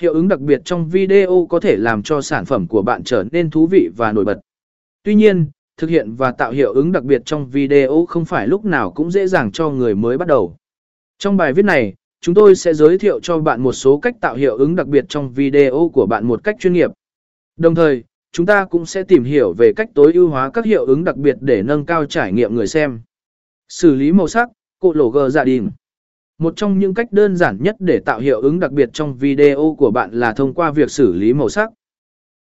Hiệu ứng đặc biệt trong video có thể làm cho sản phẩm của bạn trở nên thú vị và nổi bật. Tuy nhiên, thực hiện và tạo hiệu ứng đặc biệt trong video không phải lúc nào cũng dễ dàng cho người mới bắt đầu. Trong bài viết này, chúng tôi sẽ giới thiệu cho bạn một số cách tạo hiệu ứng đặc biệt trong video của bạn một cách chuyên nghiệp. Đồng thời, chúng ta cũng sẽ tìm hiểu về cách tối ưu hóa các hiệu ứng đặc biệt để nâng cao trải nghiệm người xem. Xử lý màu sắc, cột lỗ gờ dạ giả đình. Một trong những cách đơn giản nhất để tạo hiệu ứng đặc biệt trong video của bạn là thông qua việc xử lý màu sắc.